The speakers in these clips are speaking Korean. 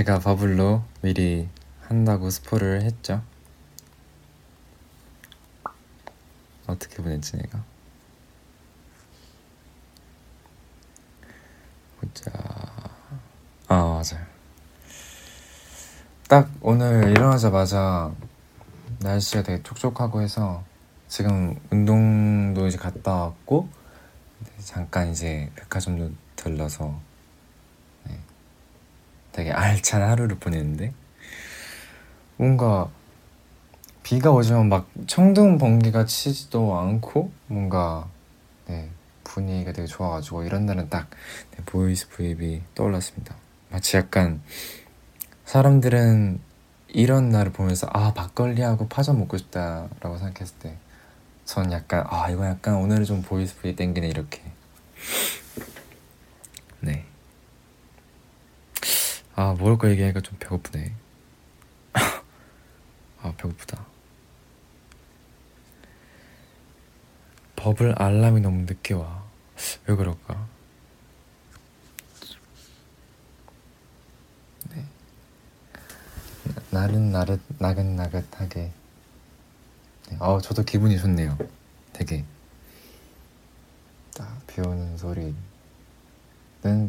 제가 버블로 미리 한다고 스포를 했죠. 어떻게 보냈지 내가? 보자. 아 맞아요. 딱 오늘 일어나자마자 날씨가 되게 촉촉하고 해서 지금 운동도 이제 갔다 왔고 잠깐 이제 백화점도 들러서 네, 되게 알찬 하루를 보냈는데 뭔가 비가 오지만 막 천둥 번개가 치지도 않고 뭔가 네, 분위기가 되게 좋아가지고 이런 날은 딱 네, Voice V비 떠올랐습니다. 마치 약간 사람들은 이런 날을 보면서 아 막걸리하고 파전 먹고 싶다라고 생각했을 때 전 약간 아 이거 약간 오늘은 좀 Voice V 땡기네 이렇게 네. 아 먹을 거 얘기하니까 좀 배고프네. 아 배고프다. 버블 알람이 너무 늦게 와. 왜 그럴까? 네. 나른 나릇 나긋나긋하게. 네. 아 저도 기분이 좋네요. 되게. 딱 비 오는 소리는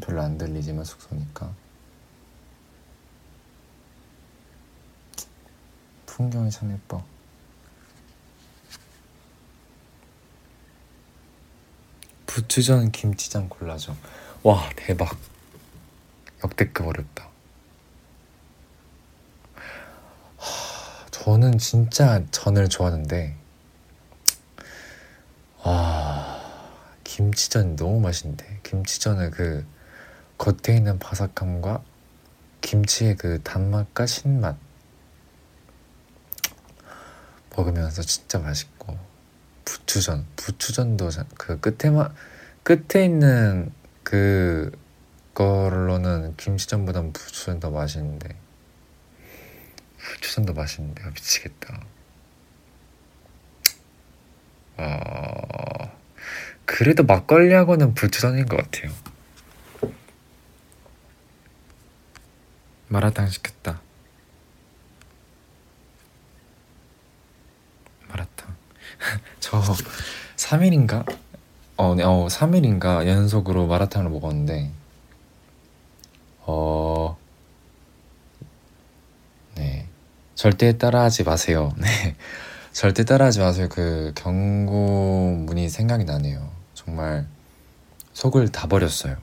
별로 안 들리지만 숙소니까. 풍경이 참 예뻐. 부추전 김치전 골라줘. 와 대박. 역대급 어렵다. 하, 저는 진짜 전을 좋아하는데 와 김치전 너무 맛있는데 김치전의 그 겉에 있는 바삭함과 김치의 그 단맛과 신맛 먹으면서 진짜 맛있고 부추전 부추전도 그 끝에만 끝에 있는 그 걸로는 김치전보단 부추전 더 맛있는데 부추전도 맛있는데 미치겠다. 아 그래도 막걸리하고는 부추전인 것 같아요. 마라탕 시켰다. 마라탕. 저 3일인가? 어, 네, 어, 3일인가 연속으로 마라탕을 먹었는데, 어, 네. 절대 따라하지 마세요. 네. 절대 따라하지 마세요. 그 경고문이 생각이 나네요. 정말 속을 다 버렸어요.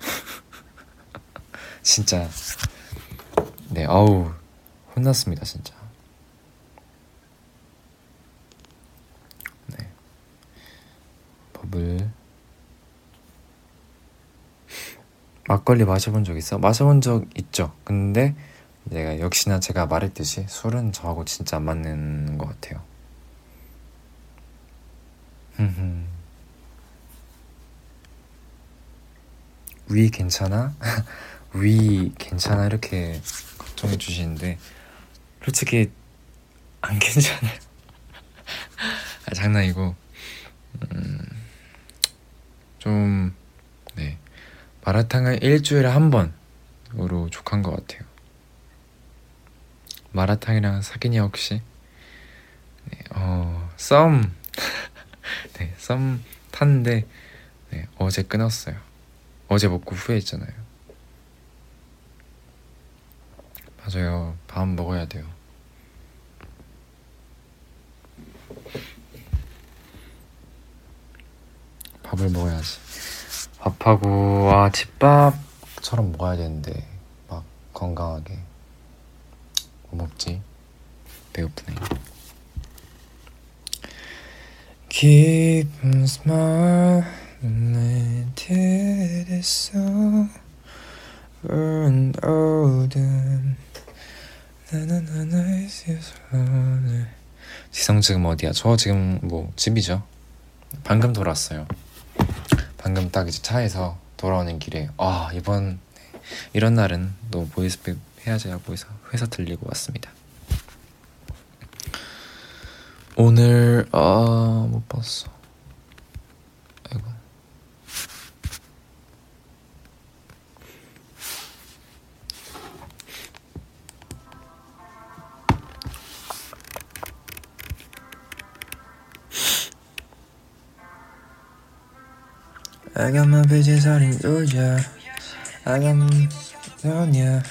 진짜. 네, 아우, 혼났습니다, 진짜. 네. 버블. 막걸리 마셔본 적 있어? 마셔본 적 있죠. 근데 내가 역시나 제가 말했듯이 술은 저하고 진짜 안 맞는 것 같아요. 위 괜찮아? 위 괜찮아? 이렇게 걱정해 주시는데 솔직히 안 괜찮아요. 아, 장난이고 음, 좀 네. 마라탕을 일주일에 한 번으로 족한 것 같아요. 마라탕이랑 사귀냐 혹시? 네, 어, 썸, 네, 썸 탔는데 네, 어제 끊었어요. 어제 먹고 후회했잖아요. 맞아요. 밥 먹어야 돼요. 밥을 먹어야지. 밥하고 아 집밥처럼 먹어야 되는데 막 건강하게 뭐 먹지? 배고프네. 기쁜 스마일 눈에 들었어 burn 어둠 나나나나의 시선을 지성 지금 어디야? 저 지금 뭐 집이죠. 방금 돌아왔어요. 방금 딱 이제 차에서 돌아오는 길에 아 이번 이런 날은 또 보이스픽 해야지 하고 해서 회사 들리고 왔습니다. 오늘 아 못 봤어. I got my bitches out in Georgia. I got my Sonia.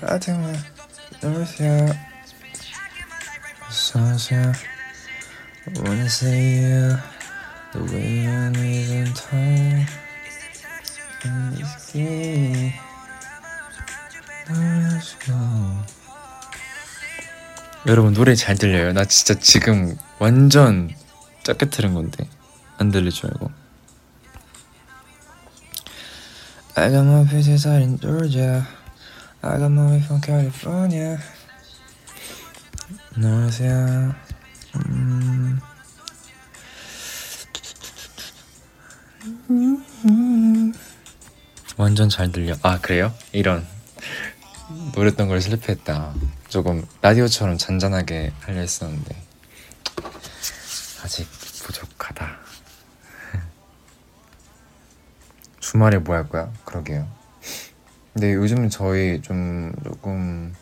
I take my Northia. Sunshine. Wanna say you the way you need in time. And it's gay. 여러분 노래 잘 들려요? 나 진짜 지금 완전 작게 틀은 건데 안 들릴 줄 알고. I got my pieces out in Georgia. I got my way from California. 안녕하세요. 음. 완전 잘 들려. 아 그래요? 이런 노랬던 걸 실패했다. 조금 라디오처럼 잔잔하게 하려 했었는데 아직 주말에 뭐 할 거야? 그러게요. 근데 요즘 저희 좀 조금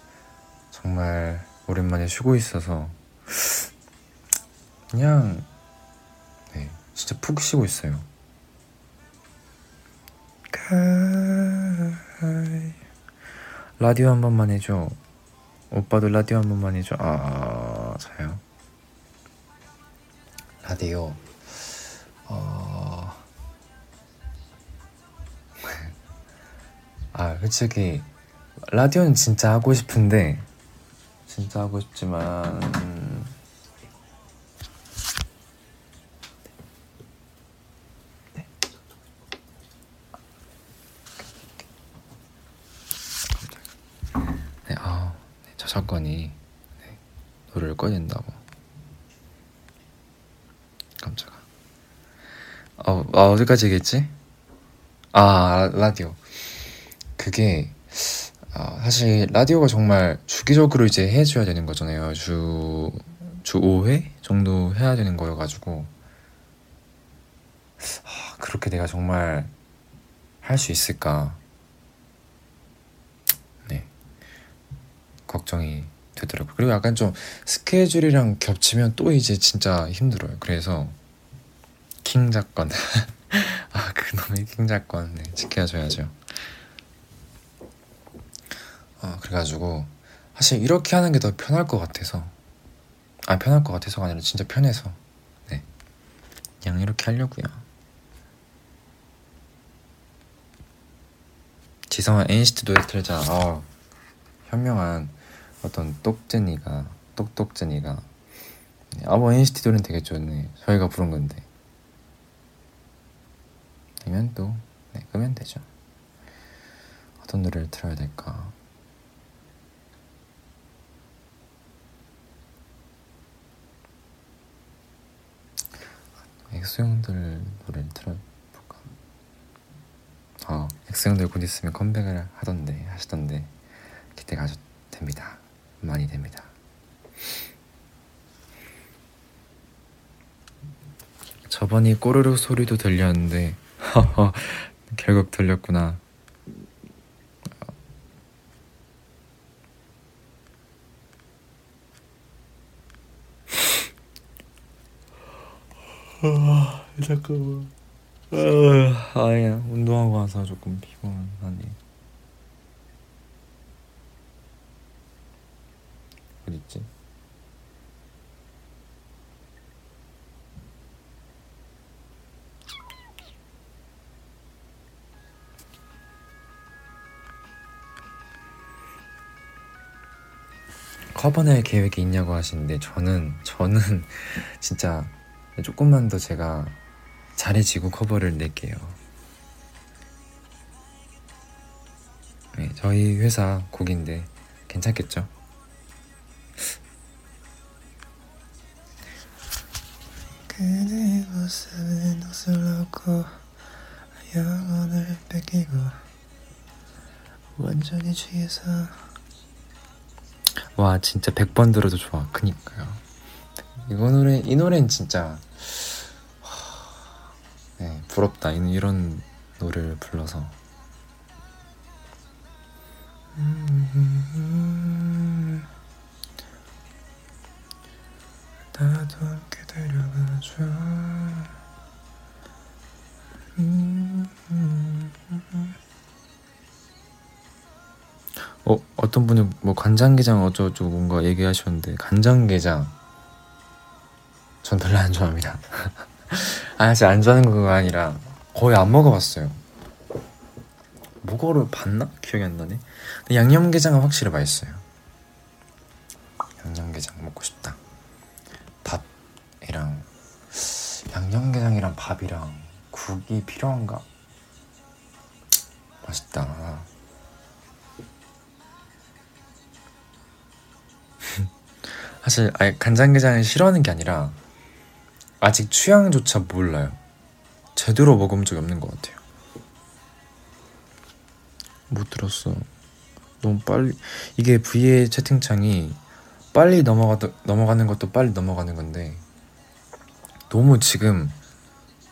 정말 오랜만에 쉬고 있어서 그냥 네 진짜 푹 쉬고 있어요. 라디오 한 번만 해줘. 오빠도 라디오 한 번만 해줘. 아 자요. 라디오. 어. 아 솔직히 라디오는 진짜 하고 싶은데 진짜 하고 싶지만 네, 아, 네, 저작권이 네, 노래를 꺼야 된다고. 깜짝아. 어, 아, 어디까지 얘기했지? 아 라디오 그게 아, 사실 라디오가 정말 주기적으로 이제 해줘야 되는 거잖아요. 주, 주 5회 정도 해야 되는 거여가지고. 아, 그렇게 내가 정말 할 수 있을까. 네. 걱정이 되더라고요. 그리고 약간 좀 스케줄이랑 겹치면 또 이제 진짜 힘들어요. 그래서 킹 작권. 아, 그놈의 킹 작권. 네, 지켜줘야죠. 어, 그래가지고 사실 이렇게 하는 게 더 편할 것 같아서. 아 편할 것 같아서가 아니라 진짜 편해서. 네. 그냥 이렇게 하려고요. 지성아 NCT 노래 틀자. 어, 현명한 어떤 똑쟁이가 똑똑쟁이가. 아뭐 NCT 노래는 되게 좋네. 저희가 부른 건데. 되면 또 네, 끄면 되죠. 어떤 노래를 틀어야 될까 엑소형들 노래를 틀어볼까? 어, 엑소형들 곧 있으면 컴백을 하던데 하시던데 기대가 아주 됩니다. 많이 됩니다. 저번이 꼬르륵 소리도 들렸는데 결국 들렸구나. 아, 잠깐만. 아, 아니야 운동하고 와서 조금 피곤하네. 어딨지? 커버낼 계획이 있냐고 하시는데 저는 저는 진짜 조금만 더 제가 잘해지고 커버를 낼게요. 네, 저희 회사 곡인데 괜찮겠죠? 그대 모습은 옷을 놓고 영혼을 뺏기고 완전히 취해서 와 진짜 100번 들어도 좋아 그니까요 이거 노래 이 노래는 진짜 네, 부럽다. 이런 노래를 불러서. 나도 함께 데려가줘. 어, 어떤 분은 뭐 간장게장 어쩌고저쩌고 뭔가 얘기하셨는데 간장게장 전 별로 안 좋아합니다. 아 사실 안 좋아하는 거가 아니라 거의 안 먹어봤어요. 뭐거를 봤나? 기억이 안 나네. 근데 양념게장은 확실히 맛있어요. 양념게장 먹고 싶다. 밥이랑 양념게장이랑 밥이랑 국이 필요한가? 맛있다. 사실 아니, 간장게장을 싫어하는 게 아니라 아직 취향조차 몰라요. 제대로 먹어본 적이 없는 것 같아요. 못 들었어. 너무 빨리 이게 V의 채팅창이 빨리 넘어가 넘어가는 것도 빨리 넘어가는 건데 너무 지금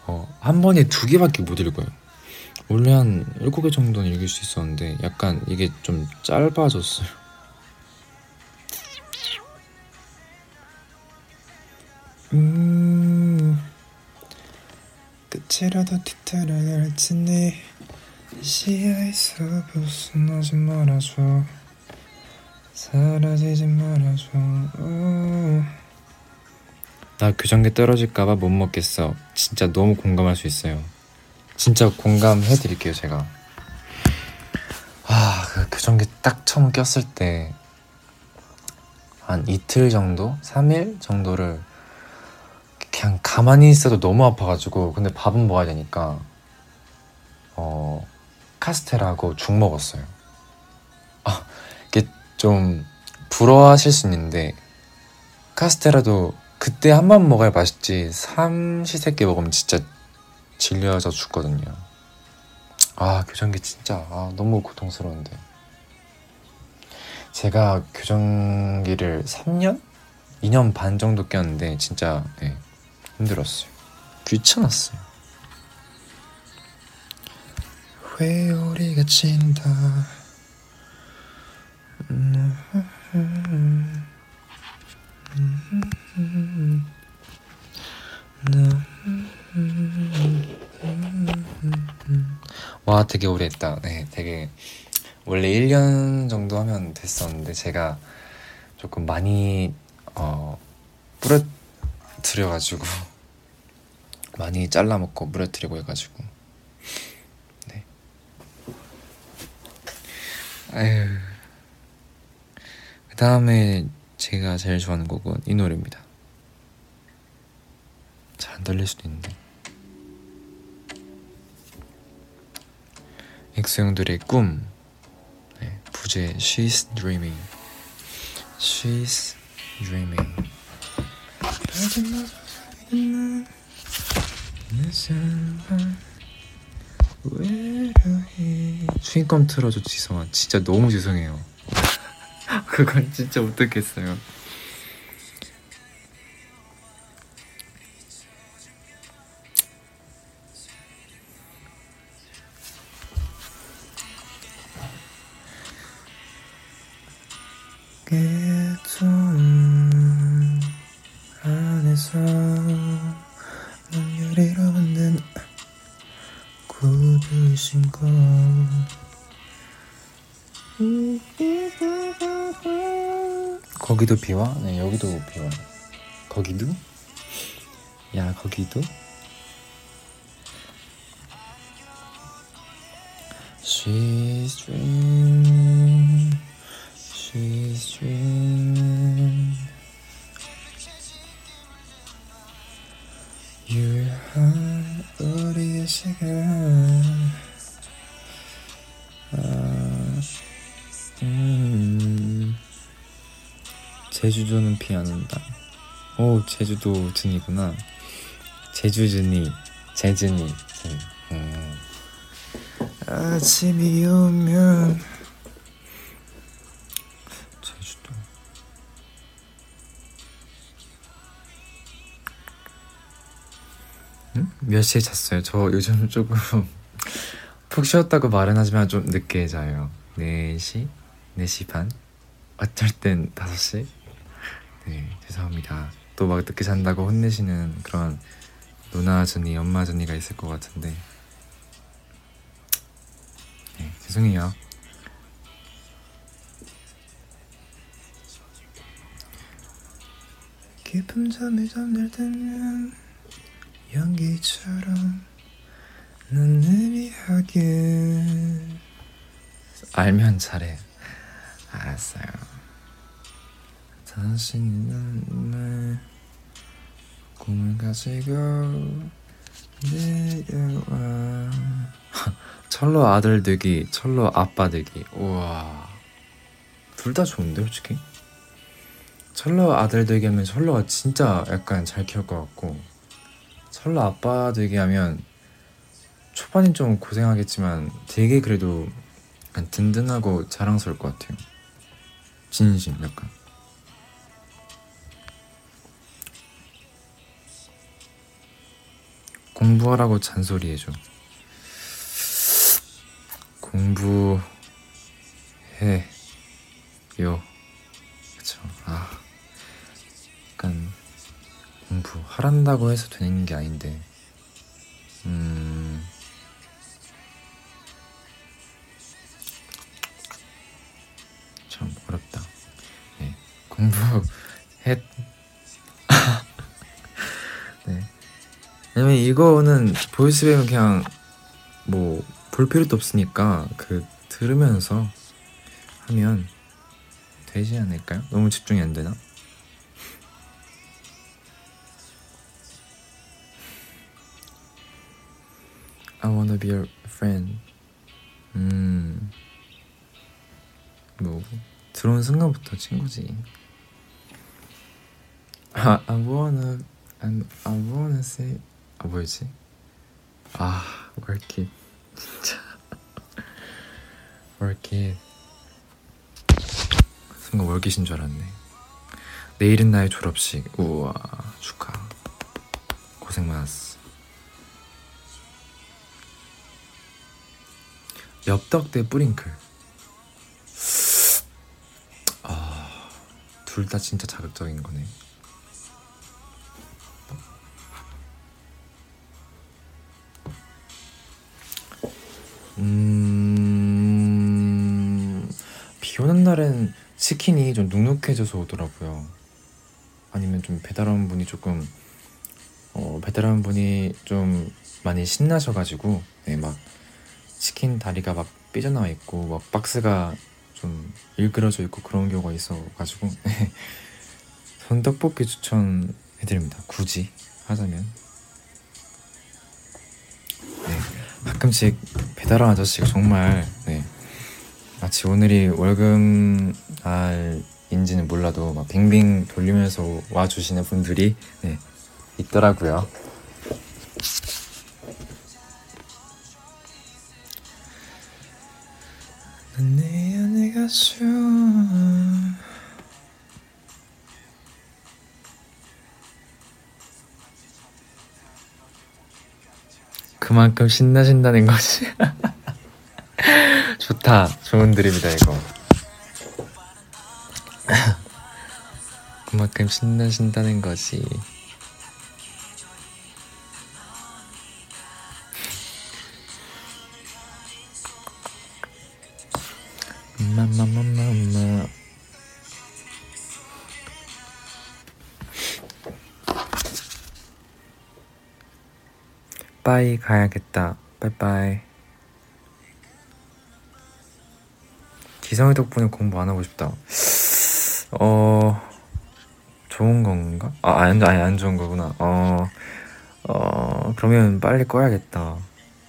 어, 한 번에 두 개밖에 못 읽어요. 원래 한 일곱 개 정도는 읽을 수 있었는데 약간 이게 좀 짧아졌어요. 음 끝이라도 뒤틀어야 할지니 시야에서 벗어나지 말아줘. 사라지지 말아줘. 오. 나 교정기 떨어질까봐 못 먹겠어. 진짜 너무 공감할 수 있어요. 진짜 공감해 드릴게요 제가. 아그 교정기 딱 처음 꼈을 때 한 이틀 정도? 3일 정도를 그냥 가만히 있어도 너무 아파가지고 근데 밥은 먹어야 되니까 어 카스테라하고 죽 먹었어요. 아 이게 좀 부러워하실 수 있는데 카스테라도 그때 한 번 먹어야 맛있지 삼시세끼 먹으면 진짜 질려져 죽거든요. 아 교정기 진짜 아, 너무 고통스러운데 제가 교정기를 3년? 2년 반 정도 꼈는데 진짜 네, 힘들었어요. 귀찮았어요. 회오리가 친다. 와, 되게 오래 했다. 네, 되게 원래 1년 정도 하면 됐었는데 제가 조금 많이 어 부러뜨려가지고 많이 잘라 먹고 무너뜨리고 해가지고. 네. 아유 그 다음에 제가 제일 좋아하는 곡은 이 노래입니다. 잘 안 들릴 수도 있는데. 엑소형들의 꿈. 네, 부제 She's Dreaming. She's Dreaming 수인검 틀어줘 지성아 진짜 너무 죄송해요. 그건 진짜 못 듣겠어요. 깨 신고 거기도 비와? 네 여기도 비와 거기도? 야 거기도? She's 온다 오 제주도 준이구나 제주 준이 제준이 음. 아침이 오면 제주도 응? 몇 시에 잤어요? 저 요즘 조금 푹 쉬었다고 말은 하지만 좀 늦게 자요 4시? 4시 반? 어쩔 땐 5시? 네 죄송합니다. 또 막 늦게 잔다고 혼내시는 그런 누나 준이, 엄마 준이가 있을 것 같은데. 네 죄송해요. 깊은 잠에 잠들 때면 연기처럼 난 느리하게 알면 잘해. 알았어요 당신은 날 꿈을 가지고 내려와. 철로 아들 되기 철로 아빠 되기. 우와. 둘 다 좋은데 솔직히? 철로 아들 되기 하면 철로가 진짜 약간 잘 키울 것 같고 철로 아빠 되기 하면 초반엔 좀 고생하겠지만 되게 그래도 든든하고 자랑스러울 것 같아요. 진심 약간 공부하라고 잔소리해줘. 공부해 요. 그쵸. 아 약간 공부하란다고 해서 되는 게 아닌데. 음. 참 어렵다. 네 공부해 왜냐면 이거는 보이스백은 그냥 뭐 볼 필요도 없으니까 그 들으면서 하면 되지 않을까요? 너무 집중이 안 되나? I wanna be your friend. 음, 뭐 들어온 순간부터 친구지. 아, I wanna, I, I wanna say, 아 뭐였지? 아, it, 진짜. it. 순간 월깃인 줄 알았네. 내일은 나의 졸업식. 우와, 축하. 고생 많았어. 엽떡 대 뿌링클. 아, 둘 다 진짜 자극적인 거네. 치킨이 좀 눅눅해져서 오더라고요. 아니면 좀 배달원 분이 조금 어, 배달원 분이 좀 많이 신나셔가지고 네, 막 치킨 다리가 막 삐져나와 있고 막 박스가 좀 일그러져 있고 그런 경우가 있어가지고 네. 전 떡볶이 추천해드립니다. 굳이 하자면 네, 가끔씩 배달원 아저씨가 정말 네, 마치 오늘이 월급 날인지는 몰라도 막 빙빙 돌리면서 와 주시는 분들이 네, 있더라고요. 그만큼 신나신다는 거지? 좋다. 좋은 드립이다 이거 그만큼 신나신다는 거지. 마마마마마. 빠이 가야겠다. 빠이빠이. 기성이 덕분에 공부 안 하고 싶다 어 좋은 건가? 아 아니 아니 안 좋은 거구나 어, 어 그러면 빨리 꺼야겠다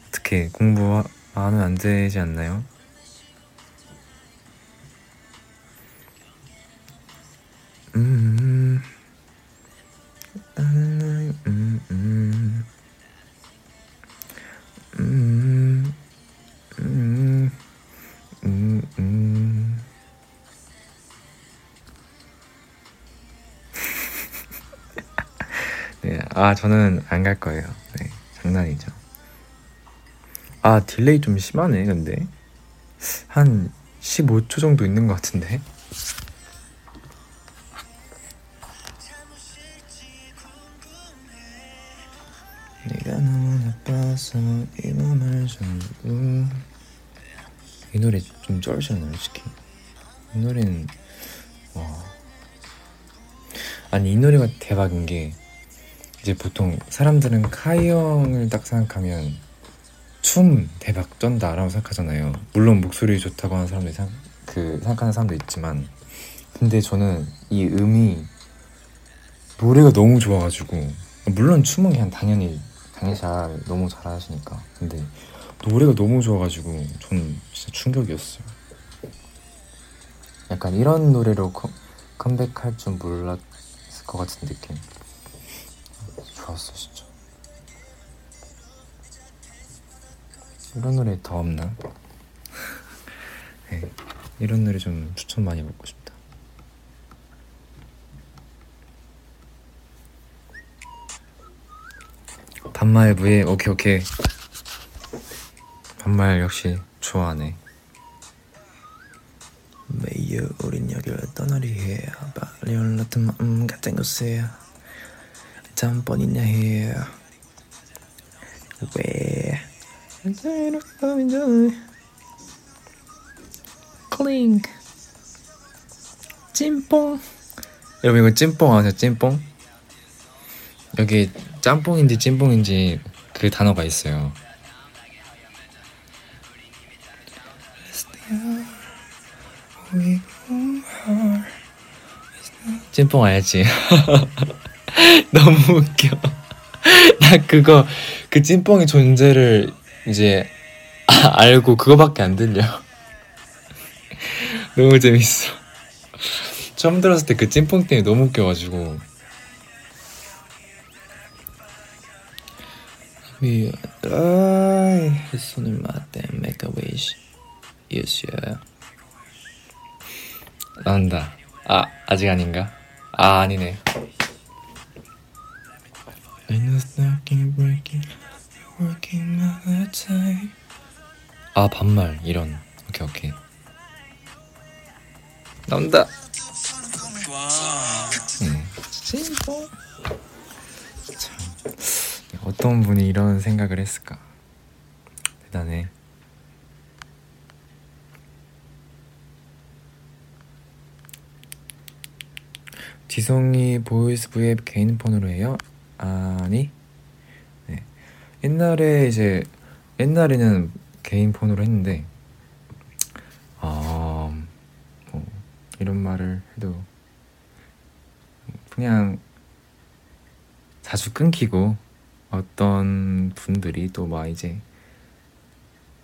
어떻게 공부 하면 안 되지 않나요? 음, 음, 음, 음, 음, 음, 음, 음. 네, 아 저는 안 갈 거예요. 네, 장난이죠. 아 delay 좀 심하네, 근데 한 15초 정도 있는 것 같은데. 이 맘을 전부 이 노래 좀 쩔잖아요 솔직히 이 노래는 와 아니 이 노래가 대박인 게 이제 보통 사람들은 카이 형을 딱 생각하면 춤 대박 쩐다라고 생각하잖아요. 물론 목소리 좋다고 하는 사람도 생, 그 생각하는 사람도 있지만. 근데 저는 이 음이 노래가 너무 좋아가지고. 물론 춤은 그냥 당연히 당연히 잘 너무 잘하시니까. 근데 노래가 너무 좋아가지고 전 진짜 충격이었어요. 약간 이런 노래로 컴, 컴백할 줄 몰랐을 것 같은 느낌 좋았어 진짜 이런 노래 더 없나? 네, 이런 노래 좀 추천 많이 받고 싶다. 반말 부에 오케이 오케이. 반말 역시 좋아하네. 매일 우린 여기를 떠나려 해 빨리 올랐던 마음 같은 곳에 잠번이냐 해 왜? 클링 찐뽕 여러분 이거 찐뽕 아세요 찐뽕? 여기 짬뽕인지 찐뽕인지 그 단어가 있어요 찐뽕 알지? 너무 웃겨. 나 그거 그 찐뽕의 존재를 이제 아, 알고 그거밖에 안 들려. 너무 재밌어. 처음 들었을 때 그 찐뽕 때문에 너무 웃겨가지고. We I 손을 맞대 make a your 나온다. 아 아직 아닌가? 아 아니네. 아 반말 이런 오케이 오케이 나온다. 음. 찐뽕. 참 어떤 분이 이런 생각을 했을까? 대단해. 지성이 Voice V앱 개인 폰으로 해요? 아니. 네. 옛날에 이제 옛날에는 개인 폰으로 했는데 아, 뭐 이런 말을 해도 그냥 자주 끊기고 어떤 분들이 또 막 이제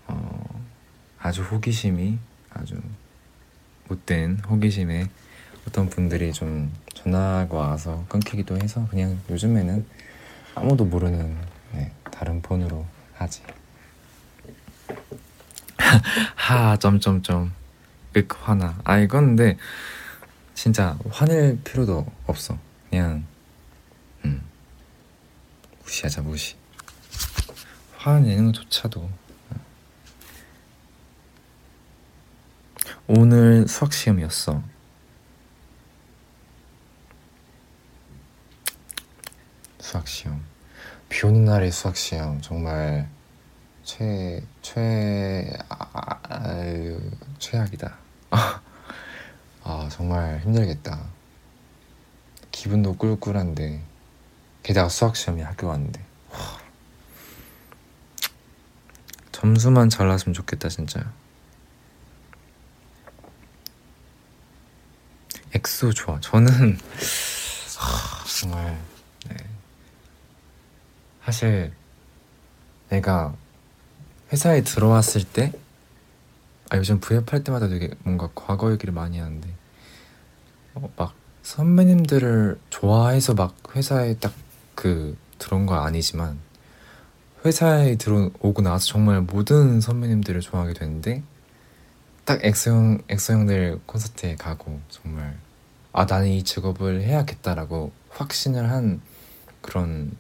어, 아주 호기심이 아주 못된 호기심에 어떤 분들이 좀 전화가 와서 끊기기도 해서 그냥 요즘에는 아무도 모르는 네, 다른 폰으로 하지. 하 점점점 윽 화나. 아 이건 근데 진짜 화낼 필요도 없어. 그냥 음 무시하자 무시. 화내는 것조차도 오늘 수학 시험이었어. 수학 시험. 비 오는 날의 수학 시험 정말 최, 최, 아, 최악이다. 아, 정말 힘들겠다. 기분도 꿀꿀한데, 게다가 수학 시험이 학교 왔는데. 와. 점수만 잘 나왔으면 좋겠다, 진짜. 엑소 좋아. 저는, 하, 정말, 네. 사실, 내가 회사에 들어왔을 때 아, 요즘 부업할 때마다 되게 뭔가 과거 얘기를 많이 하는데 어, 막 선배님들을 좋아해서 막 회사에 딱 그 들어온 건 아니지만 회사에 들어오고 나서 정말 모든 선배님들을 좋아하게 되는데 딱 엑소형 엑소형들 콘서트에 가고 정말 아 나는 이 직업을 해야겠다라고 확신을 한 그런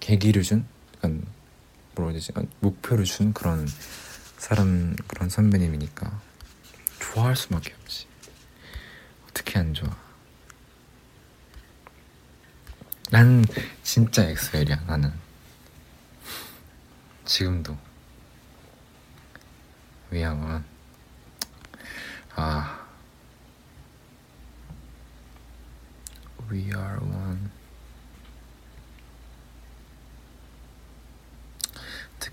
계기를 준 약간 뭐라 해야 되지? 아, 목표를 준 그런 사람 그런 선배님이니까 좋아할 수밖에 없지. 어떻게 안 좋아? 난 진짜 엑소엘이야 나는. 지금도. 위양은 아. We are one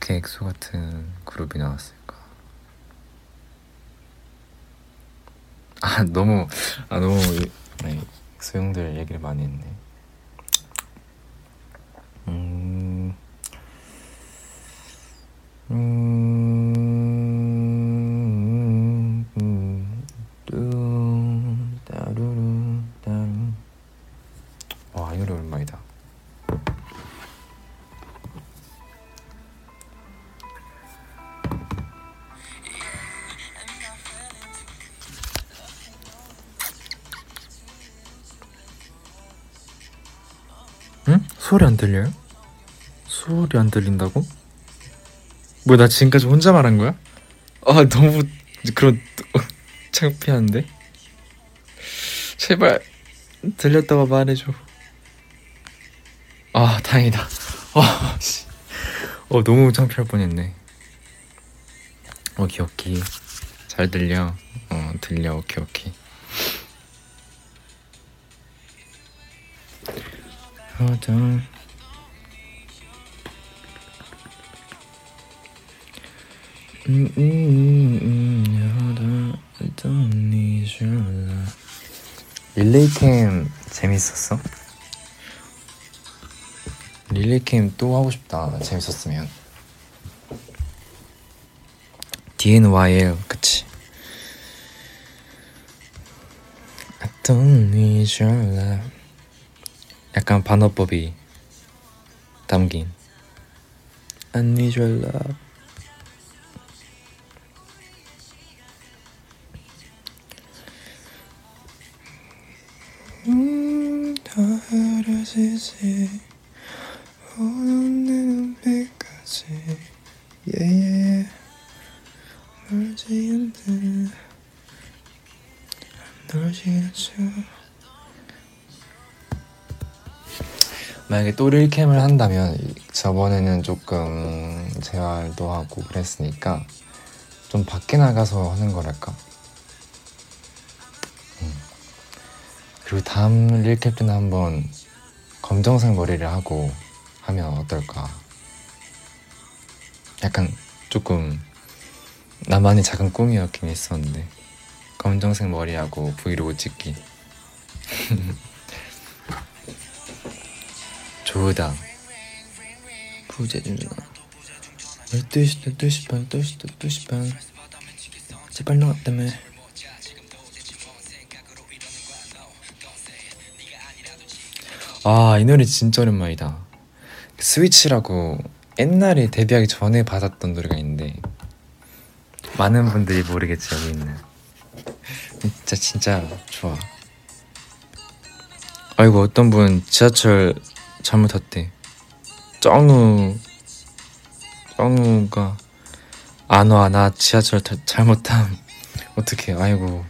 어떻게 엑소 같은 그룹이 나왔을까? 아 너무 아 너무 네, 엑소 형들 얘기를 많이 했네 소리 안 들려요? 소리 안 들린다고? 뭐나 지금까지 혼자 말한 거야? 아 너무 그런 창피한데? 제발 들렸다고 말해줘. 아 다행이다. 와 씨. 어 너무 창피할 뻔했네. 오케이 오케이 잘 들려. 어 들려 오케이 오케이. 음, 음, 음, love. 릴레이캠 재밌었어? 릴레이캠 또 하고 싶다. 재밌었으면. DNYL 그치? I don't need your love. 약간 반어법이 담긴. your love 음, 더 흐려지지 만약에 또 릴캠을 한다면 저번에는 조금 재활도 하고 그랬으니까 좀 밖에 나가서 하는 거랄까? 음. 그리고 다음 릴캠 때는 한번 검정색 머리를 하고 하면 어떨까? 약간 조금 나만의 작은 꿈이었긴 했었는데 검정색 머리하고 브이로그 찍기 좋다 부재중 12시 12시 반 12시 12시 반. 제발 나왔다며 아이 노래 진짜 오랜만이다. 스위치라고 옛날에 데뷔하기 전에 받았던 노래가 있는데 많은 분들이 모르겠지 여기 있는. 진짜 진짜 좋아. 아이고 어떤 분 지하철 잘못 탔대. 쩡우 쩡우가 안 와 나 지하철 타, 잘못 탐 어떡해 아이고.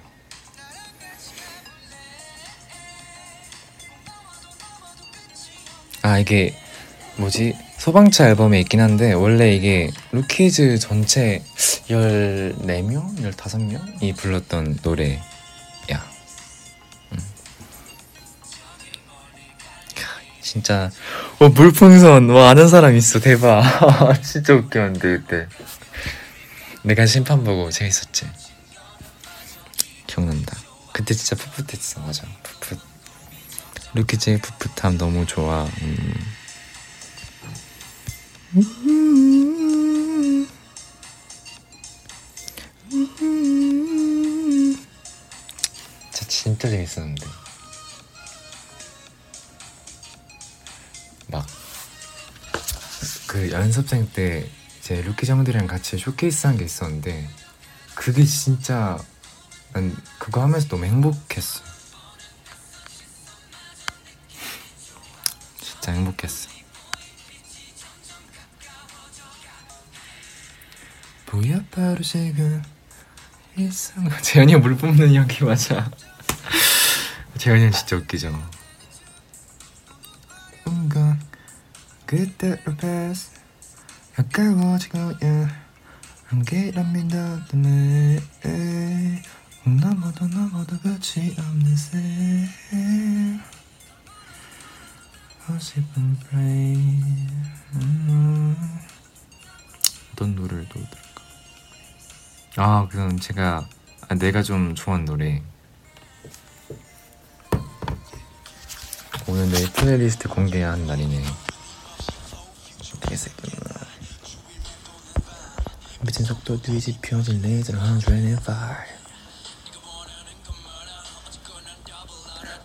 아 이게 뭐지? 소방차 앨범에 있긴 한데 원래 이게 Rookies 전체 14명? 15명이 불렀던 노래 진짜. 어 물풍선. 와 아는 사람 있어. 대박. 진짜 웃겼는데 그때. 내가 심판 보고 재밌었지. 기억난다. 그때 진짜 풋풋했어. 맞아. 풋풋. 루키즈의 풋풋함 너무 좋아. 음. 진짜 재밌었는데. 그 연습생 때 제 루키 형들이랑 같이 쇼케이스 한 게 있었는데 그게 진짜 난 그거 하면서 너무 행복했어. 진짜 행복했어. 뭐야 바로 지금 일상 재현이 물 뿜는 여기 맞아. 재현이 진짜 웃기죠. 뭔가 그때로 패스 가까워지고 야 함께란 믿었다네 너무도 너무도 끝이 없는 새. 어설픈 브레인 음. 어떤 노래를 또 들을까? 아 그럼 제가 아, 내가 좀 좋아하는 노래. 오늘 내 플레이리스트 공개한 날이네 속도 뒤집혀진 레이저를 105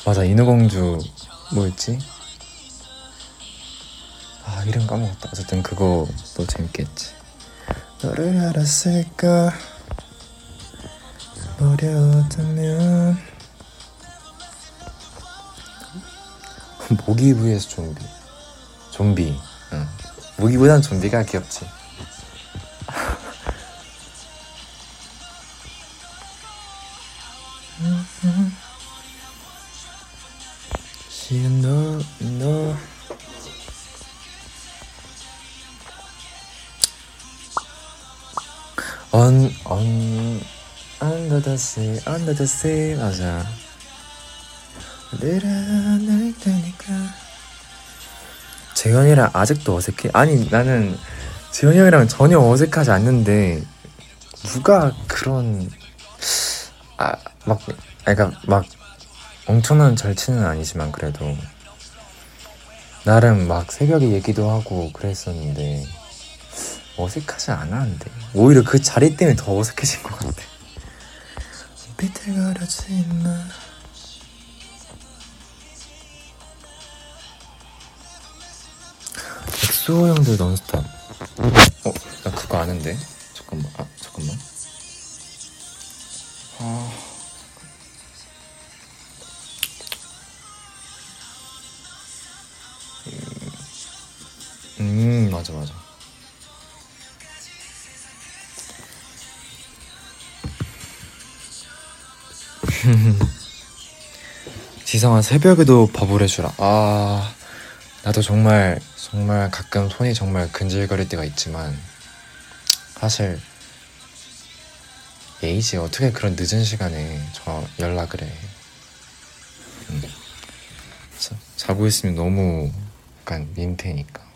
맞아 인어공주 뭐였지? 아 이름 까먹었다. 어쨌든 그거도 재밌겠지. 너를 알았을까? 버려왔다면 모기 vs 좀비. 좀비. 응. 모기보단 좀비가 귀엽지 the sea, under the sea 맞아 재현이랑 아직도 어색해? 아니 나는 재현이 형이랑 전혀 어색하지 않는데 누가 그런 아막 그러니까 막 엄청난 절친은 아니지만 그래도 나름 막 새벽에 얘기도 하고 그랬었는데 어색하지 않았는데? 오히려 그 자리 때문에 더 어색해진 것 같아 비틀거려지 마 엑소 형들 넌스톱 어? 나 그거 아는데? 잠깐만 아 잠깐만 아 음 맞아 맞아 지성아 새벽에도 밥을 해주라. 아 나도 정말 정말 가끔 손이 정말 근질거릴 때가 있지만 사실 예이지. 어떻게 그런 늦은 시간에 저 연락을 해? 음. 자, 자고 있으면 너무 약간 민폐니까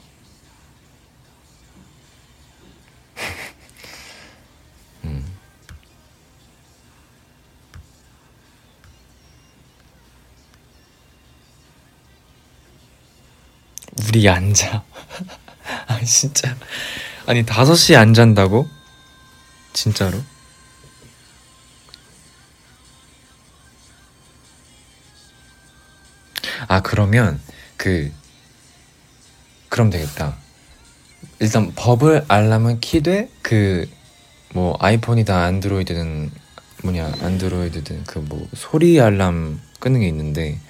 우리 안 자. 아 진짜. 아니 5시에 안 잔다고? 진짜로? 아 그러면 그 그럼 되겠다. 일단 버블 알람은 키되 그 뭐 아이폰이다 안드로이드는 뭐냐 안드로이드든 그 뭐 소리 알람 끄는 게 있는데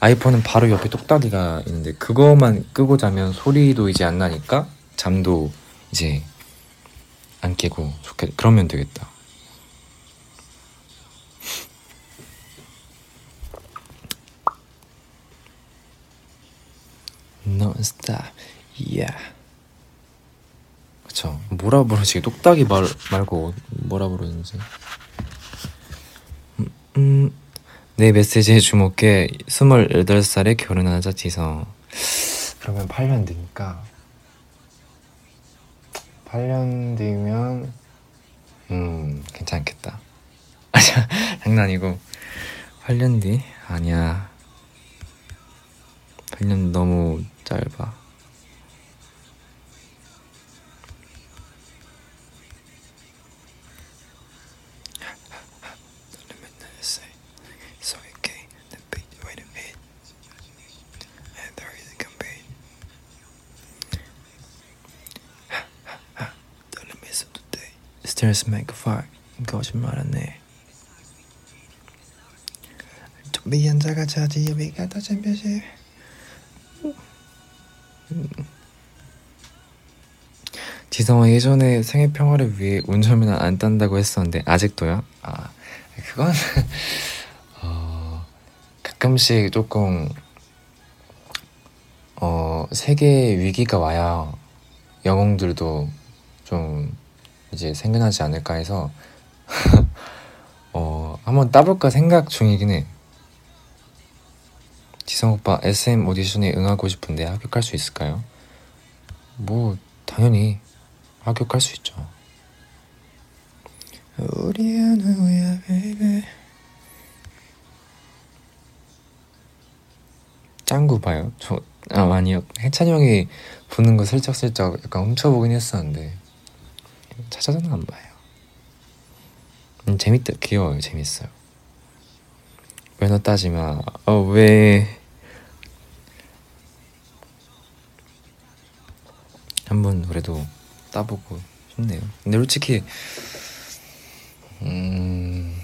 아이폰은 바로 옆에 똑딱이가 있는데 그거만 끄고 자면 소리도 이제 안 나니까 잠도 이제 안 깨고 좋겠 그러면 되겠다. Non-stop, yeah. 그쵸. 뭐라 부르지? 똑딱이 말, 말고 뭐라 부르는지. 음, 음, 내 메시지에 주목해 28살에 결혼하자 지성. 그러면 8년 뒤니까 8년 뒤면 음 괜찮겠다. 아니야 장난이고 8년 뒤 아니야 8년 너무 짧아. Just make a fire 거짓말하네. 미안 자가 자지. 여기가 다 챔피언십. 지성아 예전에 생애 평화를 위해 운전면허 안 딴다고 했었는데 아직도요? 아 그건 어, 가끔씩 조금 어 세계 위기가 와야 영웅들도 좀 이제 생겨나지 않을까 해서 어 한번 따볼까 생각 중이긴 해. 지성 오빠 SM 오디션에 응하고 싶은데 합격할 수 있을까요? 뭐 당연히 합격할 수 있죠. 우리 누구야, baby. 짱구 봐요? 저, 아, 아니요. 해찬이 형이 보는 거 슬쩍슬쩍 약간 훔쳐보긴 했었는데, 찾아서는 안 봐요. 음, 재밌다. 귀여워요. 재밌어요. 면허 따지 마. 어, 왜. 한번 그래도 따보고 싶네요. 근데 솔직히 음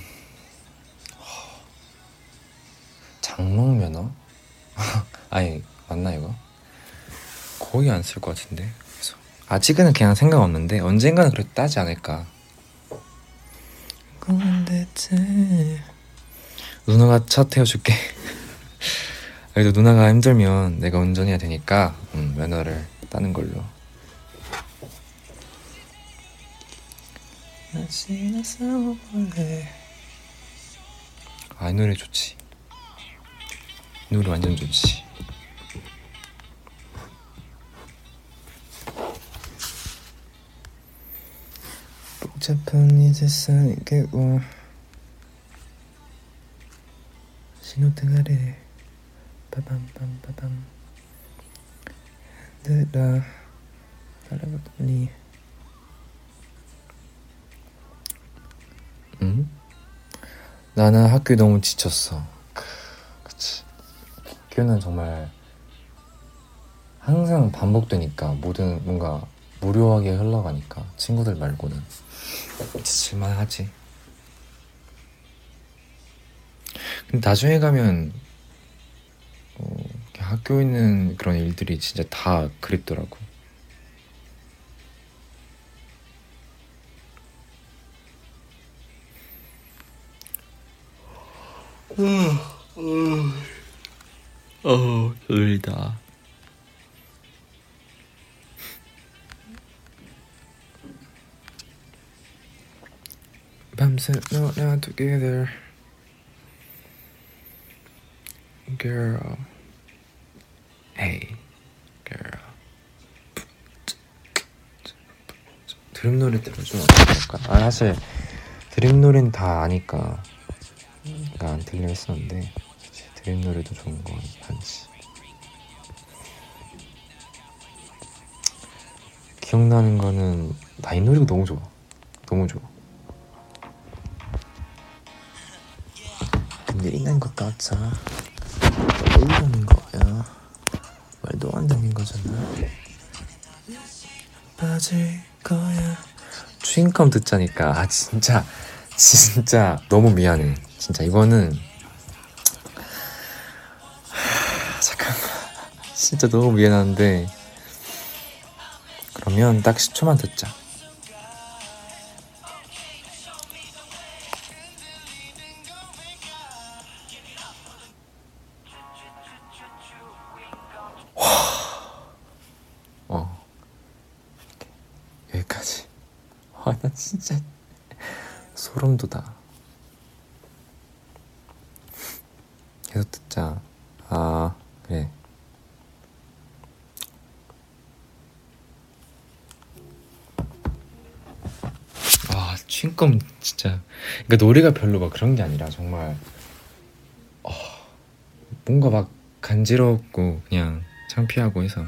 장롱 면허? 아니 맞나 이거? 거의 안 쓸 것 같은데. 아직은 그냥 생각 없는데 언젠가는 그래도 따지 않을까. 누나가 차 태워줄게. 그래도 누나가 힘들면 내가 운전해야 되니까 음, 면허를 따는 걸로. 아, 이 노래 좋지. 이 노래 완전 좋지. 복잡한 이 세상에 깨고 신호등 아래 빠밤빰빠밤 흔들어 따라가더니 응? 나는 학교에 너무 지쳤어. 크, 그치. 학교는 정말 항상 반복되니까 모든 뭔가 무료하게 흘러가니까 친구들 말고는 지칠만 하지. 근데 나중에 가면 어, 학교에 있는 그런 일들이 진짜 다 그립더라고. 어, 졸리다. 밤새 너랑 together girl. Hey girl. 드림 노래 들어주면 어떨까? 아 사실 드림 노래는 다 아니까 안 들려 했었는데 드림 노래도 좋은 거 한지 기억나는 거는 나이 노래가 너무 좋아. 너무 좋아 이난 것 같아. 왜 이러는 거야. 말도 안 되는 거잖아. 빠질 거야. 추인컴 듣자니까 아 진짜 진짜 너무 미안해. 진짜 이거는 하, 잠깐만. 진짜 너무 미안한데. 그러면 딱 10초만 듣자 와나 진짜 소름 돋아. 계속 듣자. 아 그래. 아 칭검 진짜. 그러니까 노래가 별로 막 그런 게 아니라 정말 어, 뭔가 막 간지럽고 그냥 창피하고 해서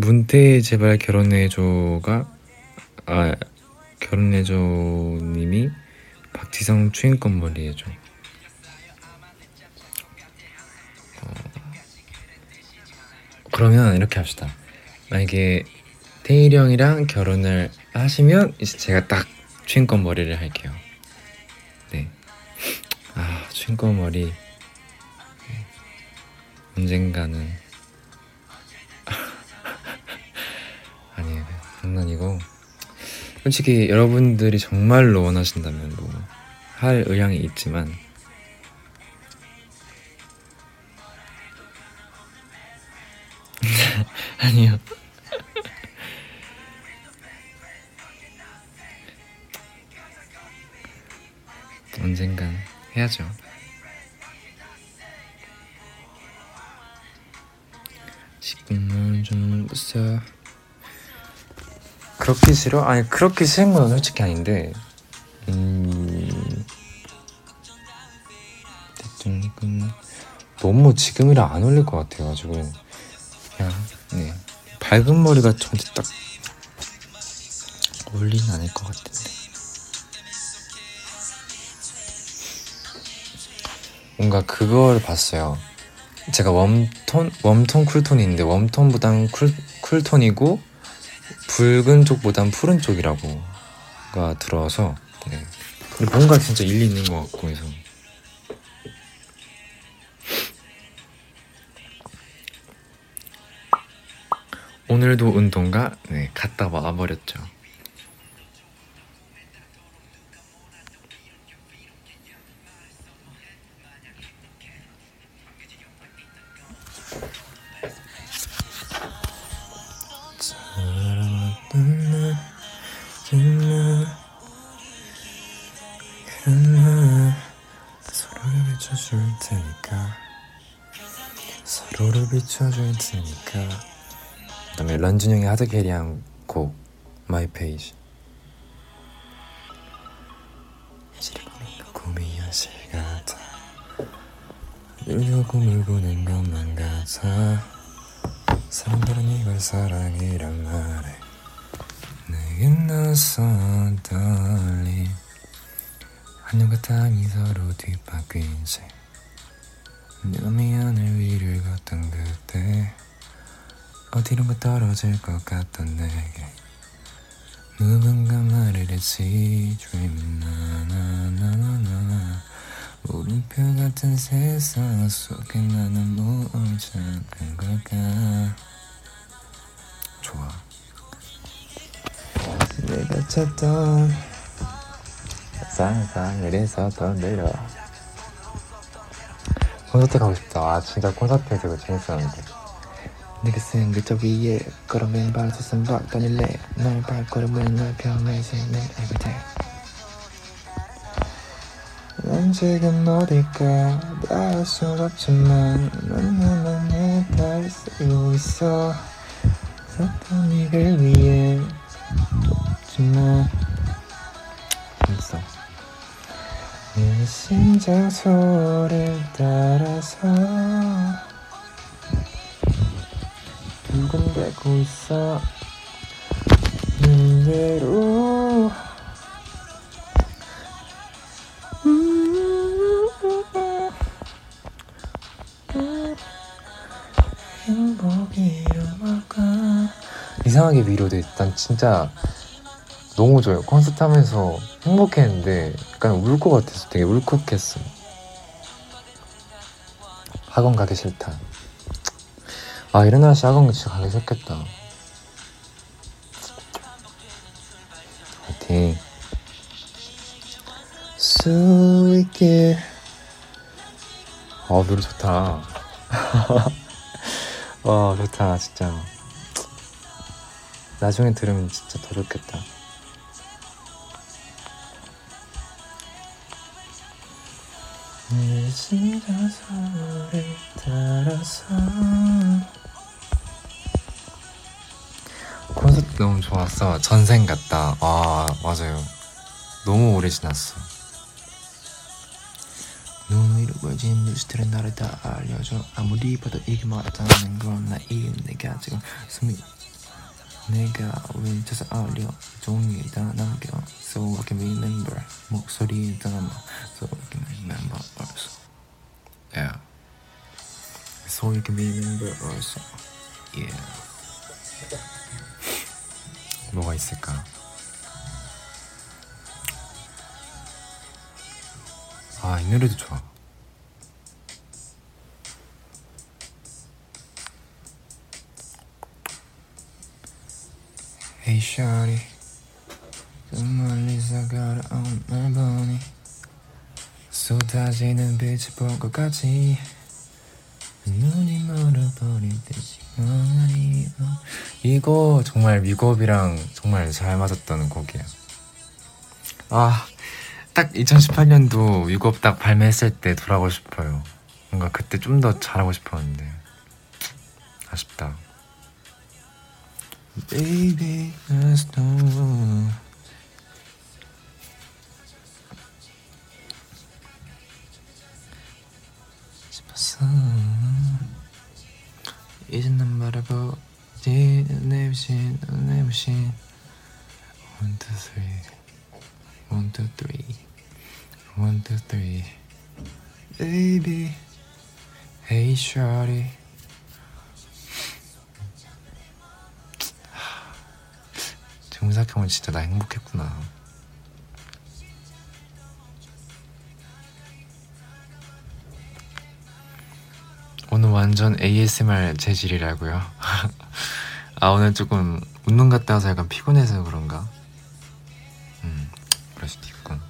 문태 제발 결혼해줘가 아 결혼해줘님이 박지성 추인권 머리 해줘 어, 그러면 이렇게 합시다. 만약에 태일이 형이랑 결혼을 하시면 이제 제가 딱 추인권 머리를 할게요. 네. 아 추인권 머리 네. 언젠가는 솔직히 여러분들이 정말로 원하신다면 뭐 할 의향이 있지만 아니요. 언젠간 해야죠. 지금은 좀 무서워. 그렇게 싫어? 아니 그렇게 싫은 건 솔직히 아닌데. 음... 너무 지금이랑 안 어울릴 것 같아가지고. 그냥 네. 밝은 머리가 저한테 딱 어울리진 않을 것 같은데. 뭔가 그걸 봤어요. 제가 웜톤 웜톤 쿨톤인데 웜톤보단 쿨, 쿨톤이고 붉은 쪽보단 푸른 쪽이라고가 들어서 네. 근데 뭔가 진짜 일리 있는 것 같고 해서 오늘도 운동가 네 갔다 와버렸죠. 비춰줄 테니까 그다음에 런쥔 형의 hard carry한 곡 My Page 꿈이 현실 같아. 늘 꿈을 꾸는 것만 같아. 사람들은 이걸 사랑이란 말해. 내겐 낯선 떨림. 하늘과 땅이 서로 새 내가 미안을 위를 걷던 그때. 어디론가 떨어질 것 같던 내게. 누군가 말을 했지. Dreaming 나나나나나 물음표 같은 세상 속에 나는 뭘 찾은 걸까? 좋아. 내가 찾던 상상을 해서 더 내려 콘서트 가고 싶다. 아 진짜 콘서트에서 이거 재밌었는데. 내가 쓴 글자 위에 걸어맨 발소선 박 다닐래 너의 발걸음은 널 평해지는 everyday 난 지금 어딜까 닿을 순 없지만 난 나만의 달 쓰고 있어. 섰던 이를 위해 없지만. 재밌어 내 심장 소리를 따라서 두근대고 있어. 눈대로. 행복이 이상하게 위로돼. 난 진짜 너무 좋아요. 콘서트 하면서 행복했는데 약간 울 것 같아서 되게 울컥했어 학원 가기 싫다. 아 이런 날씨 학원 진짜 가기 싫겠다. 화이팅. 수 있게. 아 노래 좋다. 와 좋다 진짜. 나중에 들으면 진짜 더 좋겠다 내 심장 소리를 따라서 콘서트 너무 좋았어. 전생 같다. 아 맞아요. 너무 오래 지났어. 눈 위로 보여진 뉴스들은 나를 다 알려줘. 아무리 봐도 이게 맞다는 건나 이은 내가 지금 숨이. 내가 왼쪽에서 알려. 종이에 다. 남겨. So I can remember 목소리에 담아 So I can remember also Yeah So you can remember also yeah. 뭐가 있을까? 아, 이 노래도 좋아. Hey shawty 저 멀리서 걸어온 널 보니 쏟아지는 빛을 볼 것 같지 눈이 멀어버릴 때 시간이 이거 정말 미국이랑 정말 잘 맞았던 곡이에요 아 딱 2018년도 위곡 딱 발매했을 때 돌아가고 싶어요. 뭔가 그때 좀 더 잘하고 싶었는데 아쉽다. Baby, 이제 난 바라보지 내 부신 내 부신 One two three One two three One, two, three. Baby. Hey, shawty. 지금 생각해보면 진짜 나 행복했구나. 오늘 완전 ASMR 재질이라고요. 아 오늘 조금 운동 갔다 와서 약간 피곤해서 그런가? 음 그럴 수도 있군.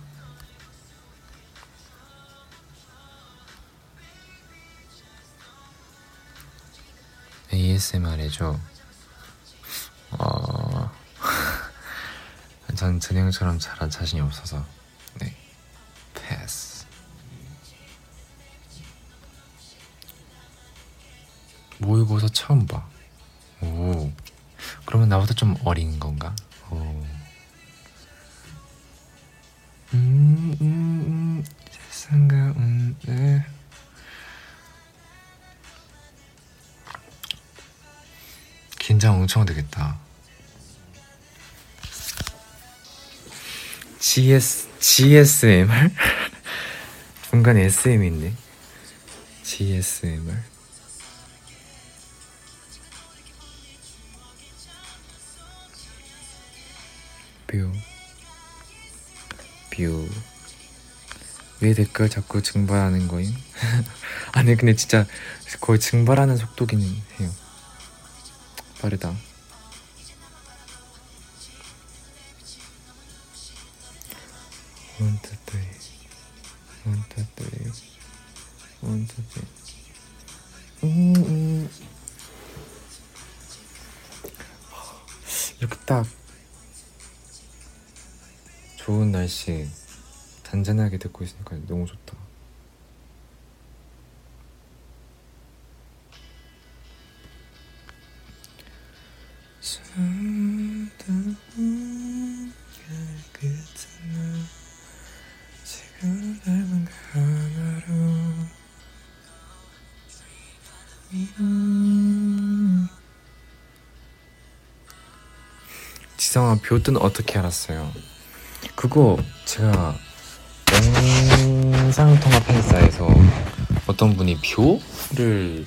ASMR 해줘. 어, 전 준영처럼 잘한 자신이 없어서 네 패스. 모의고사 처음 봐. 오, 그러면 나보다 좀 어린 건가? 오. 음, 음, 음, 세상 가운데. 긴장 엄청 되겠다. JS, JSMR? 중간에 SM이 있네. JSMR. 뷰. 뷰. 왜 댓글 자꾸 증발하는 거임? 아니, 근데 진짜 거의 증발하는 속도기는 해요. 빠르다. 원, 투, 쓰리. 원, 투, 쓰리. 원, 투, 쓰리. 음, 음. 이렇게 딱 좋은 날씨 잔잔하게 듣고 있으니까 너무 좋다. 지성아 뷰는 어떻게 알았어요? 그거 제가 영상통화 팬사에서 어떤 분이 뷰를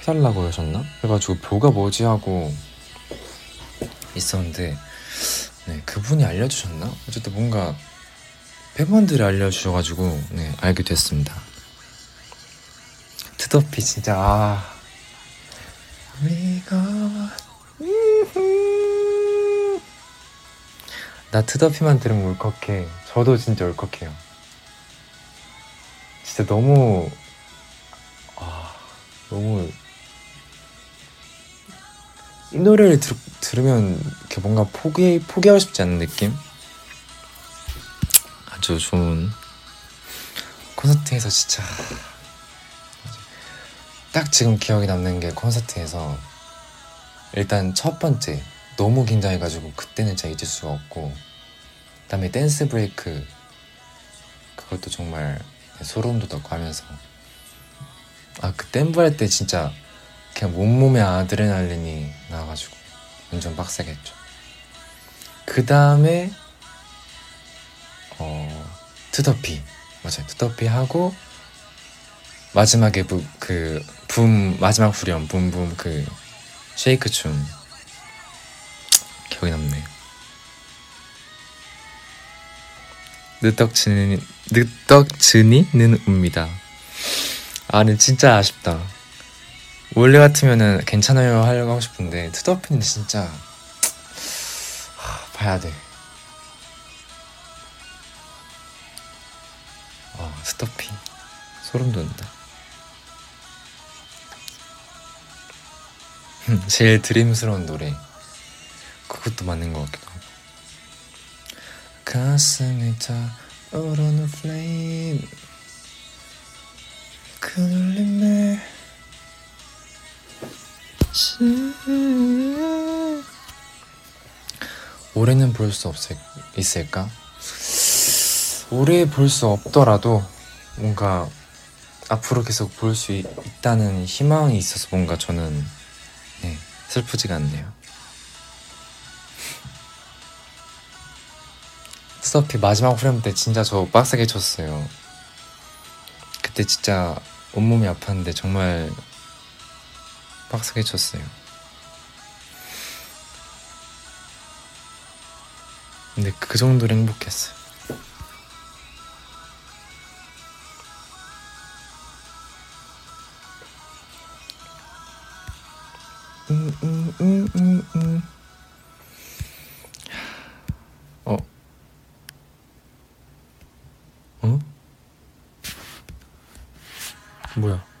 해달라고 하셨나? 그래가지고 뷰가 뭐지 하고 있었는데 네 그분이 알려주셨나? 어쨌든 뭔가 팬분들이 알려주셔가지고 네 알게 됐습니다. 트더피 진짜 아 나 트더피만 들으면 울컥해. 저도 진짜 울컥해요. 진짜 너무 아 너무 이 노래를 들, 들으면 이렇게 뭔가 포기 포기하고 싶지 않은 느낌? 아주 좋은 콘서트에서 진짜 딱 지금 기억에 남는 게 콘서트에서 일단 첫 번째 너무 긴장해가지고 그때는 진짜 잊을 수가 없고 그다음에 dance break 그것도 정말 소름 돋았고 하면서. 아 그 댄브 할 때 진짜 그냥 온몸에 아드레날린이 나와가지고 완전 빡세게 했죠. 그 다음에 어 투더피. 맞아요. 투더피 하고 마지막에 부, 그 붐, 마지막 후렴 붐붐 그 쉐이크 춤 기억이 남네. 늦덕지니 늦덕지니는 웁니다. 아, 근데 진짜 아쉽다. 원래 같으면은 괜찮아요 하려고 하고 싶은데 투더피는 진짜 하, 봐야 돼. 아, 스토피 소름 돋는다. 제일 드림스러운 노래 그것도 맞는 것 같기도 하고 가슴이 타오르는 플레임 그 눌림에 올해는 볼 수 없을 있을까? 올해 볼 수 없더라도 뭔가 앞으로 계속 볼 수 있다는 희망이 있어서 뭔가 저는 네, 슬프지가 않네요. 스토피 마지막 후렴 때 진짜 저 빡세게 쳤어요. 그때 진짜 온몸이 아팠는데 정말 빡세게 쳤어요. 근데 그 정도로 행복했어요. 음, 음, 음, 음, 음. 어? 어? 뭐야?